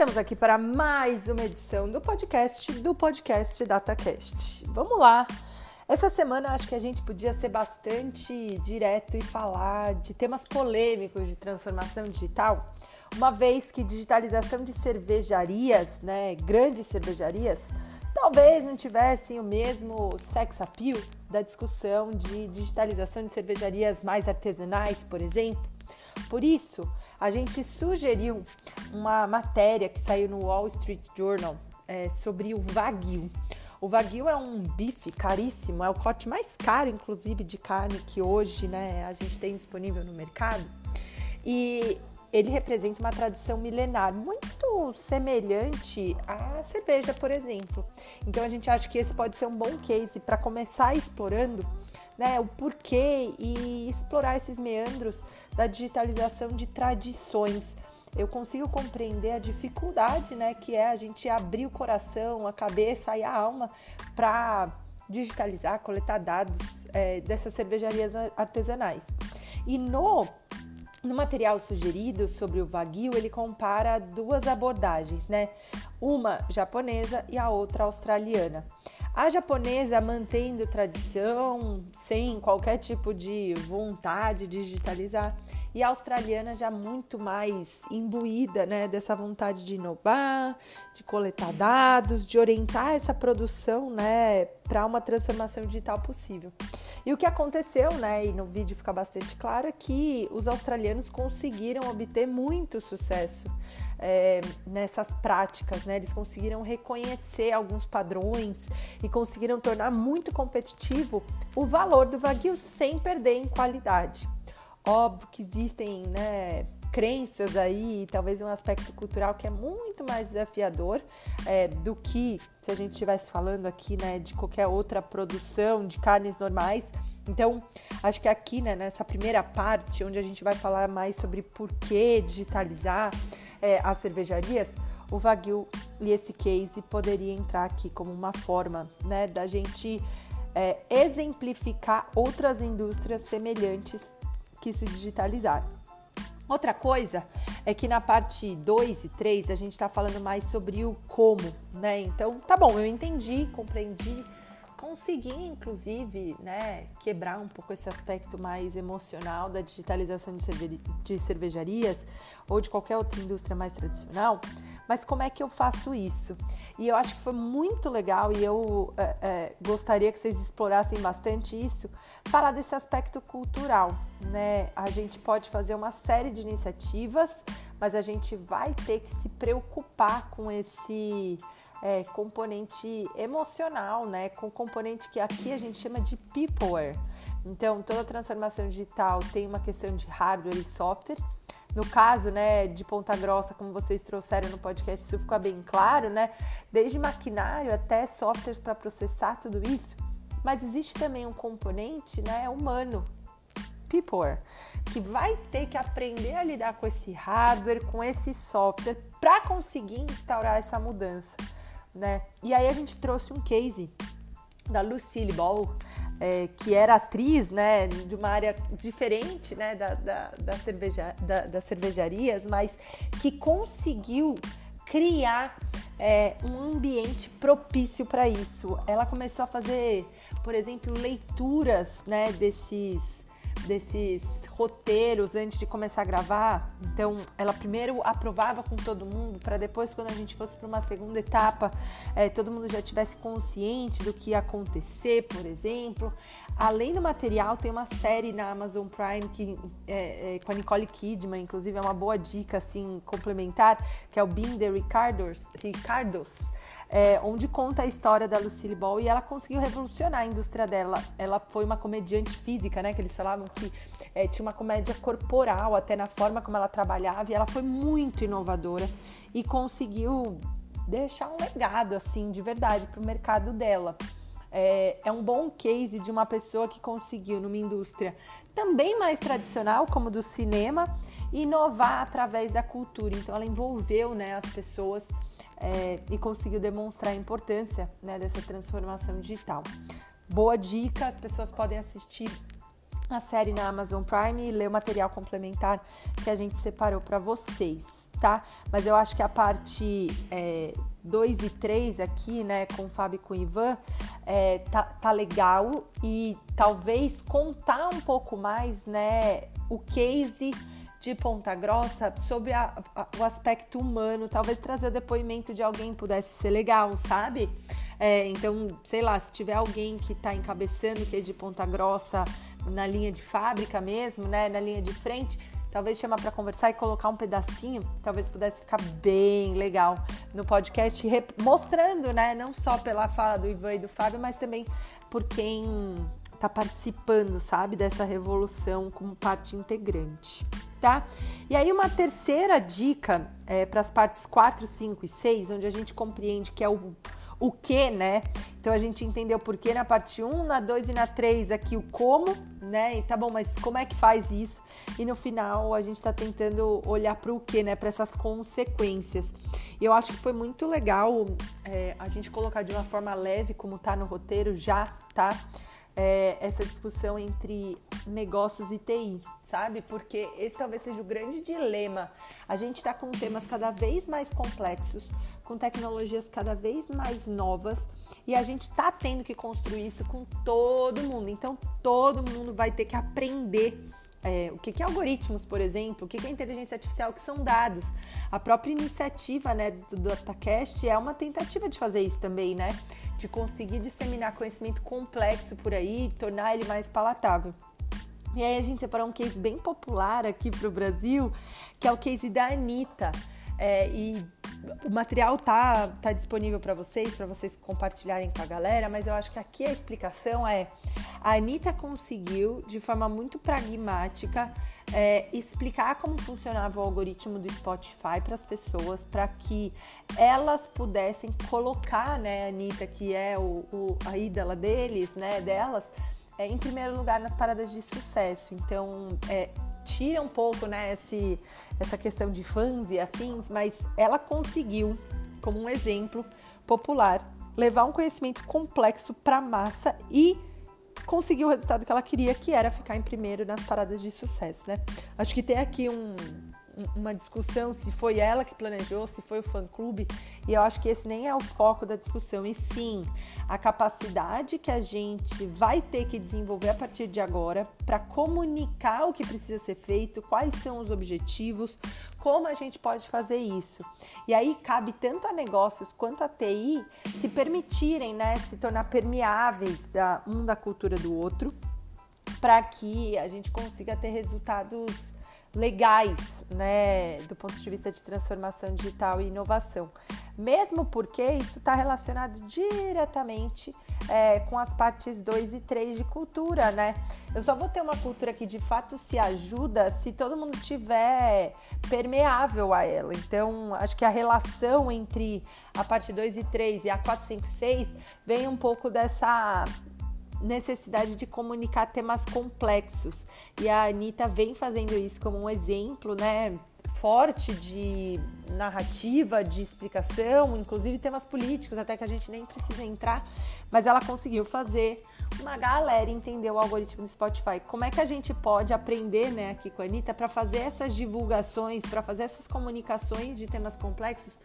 Estamos aqui para mais uma edição do podcast do podcast DataCast. Vamos lá. Essa semana acho que a gente podia ser bastante direto e falar de temas polêmicos de transformação digital, uma vez que digitalização de cervejarias, né, grandes cervejarias, talvez não tivessem o mesmo sex appeal da discussão de digitalização de cervejarias mais artesanais, por exemplo. Por isso, a gente sugeriu uma matéria que saiu no Wall Street Journal é, sobre o Wagyu. O Wagyu é um bife caríssimo, é o corte mais caro, inclusive, de carne que hoje né, a gente tem disponível no mercado. E ele representa uma tradição milenar, muito semelhante à cerveja, por exemplo. Então a gente acha que esse pode ser um bom case para começar explorando né, o porquê e explorar esses meandros da digitalização de tradições. Eu consigo compreender a dificuldade né, que é a gente abrir o coração, a cabeça e a alma para digitalizar, coletar dados é, dessas cervejarias artesanais. E no no material sugerido sobre o Wagyu, ele compara duas abordagens, né? Uma japonesa e a outra australiana. A japonesa mantendo tradição, sem qualquer tipo de vontade de digitalizar, e a australiana já muito mais imbuída né, dessa vontade de inovar, de coletar dados, de orientar essa produção né, para uma transformação digital possível. E o que aconteceu, né, e no vídeo fica bastante claro, é que os australianos conseguiram obter muito sucesso é, nessas práticas, né? Eles conseguiram reconhecer alguns padrões e conseguiram tornar muito competitivo o valor do Wagyu sem perder em qualidade. Óbvio que existem, né, crenças aí, talvez um aspecto cultural que é muito mais desafiador é, do que se a gente estivesse falando aqui, né, de qualquer outra produção de carnes normais. Então, acho que aqui, né, nessa primeira parte, onde a gente vai falar mais sobre por que digitalizar é, as cervejarias, o Wagyu e esse case poderia entrar aqui como uma forma, né, da gente é, exemplificar outras indústrias semelhantes que se digitalizaram. Outra coisa é que na parte 2 e 3 a gente está falando mais sobre o como, né? Então, tá bom, eu entendi, compreendi, consegui inclusive, né, quebrar um pouco esse aspecto mais emocional da digitalização de cervejarias ou de qualquer outra indústria mais tradicional, mas como é que eu faço isso? E eu acho que foi muito legal e eu é, é, gostaria que vocês explorassem bastante isso, falar desse aspecto cultural, né? A gente pode fazer uma série de iniciativas, mas a gente vai ter que se preocupar com esse é, componente emocional, né? Com componente que aqui a gente chama de peopleware. Então, toda transformação digital tem uma questão de hardware e software no caso, né, de Ponta Grossa, como vocês trouxeram no podcast, isso fica bem claro, né? Desde maquinário até softwares para processar tudo isso. Mas existe também um componente, né, humano, people, que vai ter que aprender a lidar com esse hardware, com esse software, para conseguir instaurar essa mudança, né? E aí a gente trouxe um case da Lucille Ball, é, que era atriz né, de uma área diferente né, da, da, da, cerveja, da, das cervejarias, mas que conseguiu criar é, um ambiente propício para isso. Ela começou a fazer, por exemplo, leituras né, desses desses roteiros antes de começar a gravar. Então, ela primeiro aprovava com todo mundo, para depois, quando a gente fosse para uma segunda etapa, é, todo mundo já tivesse consciente do que ia acontecer, por exemplo. Além do material, tem uma série na Amazon Prime que é, é, com a Nicole Kidman, inclusive é uma boa dica assim complementar, que é o the Ricardos. Ricardos é, onde conta a história da Lucille Ball e ela conseguiu revolucionar a indústria dela. Ela foi uma comediante física, né? Que eles falavam que é, tinha uma comédia corporal até na forma como ela trabalhava e ela foi muito inovadora e conseguiu deixar um legado assim de verdade para o mercado dela. É, é, um bom case de uma pessoa que conseguiu, numa indústria também mais tradicional, como do cinema, inovar através da cultura. Então, ela envolveu né, as pessoas é, e conseguiu demonstrar a importância né, dessa transformação digital. Boa dica, as pessoas podem assistir a série na Amazon Prime e ler o material complementar que a gente separou para vocês, tá? Mas eu acho que a parte 2 é, e 3 aqui, né, com o Fábio e com o Ivan, é, tá, tá legal e talvez contar um pouco mais, né, o case de Ponta Grossa sobre a, a, o aspecto humano, talvez trazer o depoimento de alguém pudesse ser legal, sabe? É, então, sei lá, se tiver alguém que está encabeçando que é de Ponta Grossa na linha de fábrica mesmo, né, na linha de frente, talvez chamar para conversar e colocar um pedacinho, talvez pudesse ficar bem legal no podcast, mostrando, né, não só pela fala do Ivan e do Fábio, mas também por quem está participando, sabe, dessa revolução como parte integrante tá? E aí uma terceira dica é, para as partes 4, 5 e 6, onde a gente compreende que é o, o que, né? Então a gente entendeu por que na parte 1, na 2 e na 3 aqui o como, né? E tá bom, mas como é que faz isso? E no final a gente está tentando olhar para o que, né? Para essas consequências. E eu acho que foi muito legal é, a gente colocar de uma forma leve, como tá no roteiro já, tá? é, essa discussão entre negócios e TI, sabe? Porque esse talvez seja o grande dilema. A gente está com temas cada vez mais complexos, com tecnologias cada vez mais novas e a gente está tendo que construir isso com todo mundo. Então, todo mundo vai ter que aprender é, o que, que é algoritmos, por exemplo, o que, que é inteligência artificial, que são dados. A própria iniciativa né, do DataCast é uma tentativa de fazer isso também, né? De conseguir disseminar conhecimento complexo por aí tornar ele mais palatável. E aí a gente separou um case bem popular aqui para o Brasil, que é o case da Anitta. É, e o material tá, tá disponível para vocês, para vocês compartilharem com a galera, mas eu acho que aqui a explicação é: a Anitta conseguiu, de forma muito pragmática, é, explicar como funcionava o algoritmo do Spotify para as pessoas, para que elas pudessem colocar, né, a Anitta, que é o, o, a ídola deles, né, delas, é, em primeiro lugar nas paradas de sucesso. Então, é, tira um pouco, né, esse, essa questão de fãs e afins, mas ela conseguiu, como um exemplo popular, levar um conhecimento complexo para a massa e conseguiu o resultado que ela queria, que era ficar em primeiro nas paradas de sucesso, né? Acho que tem aqui um, uma discussão se foi ela que planejou, se foi o fã-clube, e eu acho que esse nem é o foco da discussão, e sim a capacidade que a gente vai ter que desenvolver a partir de agora para comunicar o que precisa ser feito, quais são os objetivos, como a gente pode fazer isso. E aí cabe tanto a negócios quanto a TI se permitirem, né, se tornar permeáveis da um da cultura do outro, para que a gente consiga ter resultados legais, né, do ponto de vista de transformação digital e inovação. Mesmo porque isso está relacionado diretamente é, com as partes 2 e 3 de cultura, né? Eu só vou ter uma cultura que de fato se ajuda se todo mundo tiver permeável a ela. Então, acho que a relação entre a parte 2 e 3 e a 4, 5, 6 vem um pouco dessa necessidade de comunicar temas complexos. E a Anitta vem fazendo isso como um exemplo, né? Forte de narrativa, de explicação, inclusive temas políticos, até que a gente nem precisa entrar, mas ela conseguiu fazer uma galera entender o algoritmo do Spotify. Como é que a gente pode aprender, né, aqui com a Anitta, para fazer essas divulgações, para fazer essas comunicações de temas complexos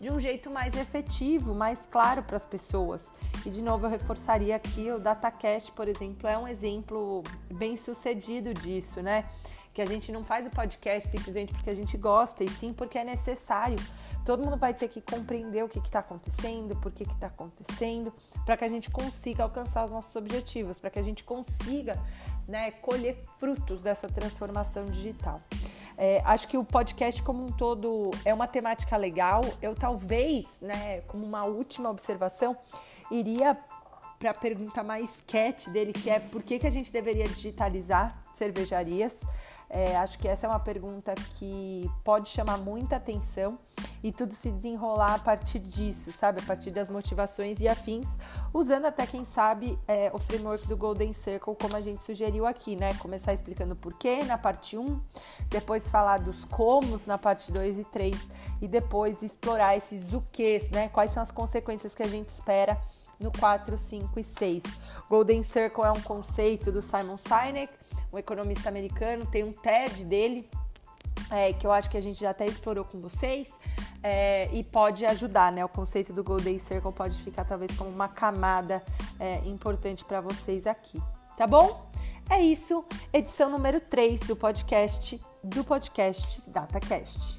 de um jeito mais efetivo, mais claro para as pessoas. E de novo eu reforçaria aqui o DataCast, por exemplo, é um exemplo bem sucedido disso, né? Que a gente não faz o podcast simplesmente porque a gente gosta, e sim porque é necessário. Todo mundo vai ter que compreender o que está acontecendo, por que está acontecendo, para que a gente consiga alcançar os nossos objetivos, para que a gente consiga né, colher frutos dessa transformação digital. É, acho que o podcast como um todo é uma temática legal. Eu talvez, né, como uma última observação, iria para a pergunta mais cat dele, que é por que, que a gente deveria digitalizar cervejarias? É, acho que essa é uma pergunta que pode chamar muita atenção e tudo se desenrolar a partir disso, sabe? A partir das motivações e afins, usando até, quem sabe, é, o framework do Golden Circle, como a gente sugeriu aqui, né? Começar explicando o porquê na parte 1, depois falar dos comos na parte 2 e 3 e depois explorar esses o quês, né? Quais são as consequências que a gente espera no 4, 5 e 6. Golden Circle é um conceito do Simon Sinek, um economista americano, tem um TED dele, é, que eu acho que a gente já até explorou com vocês, é, e pode ajudar, né? O conceito do Golden Circle pode ficar talvez como uma camada é, importante para vocês aqui, tá bom? É isso, edição número 3 do podcast do podcast DataCast.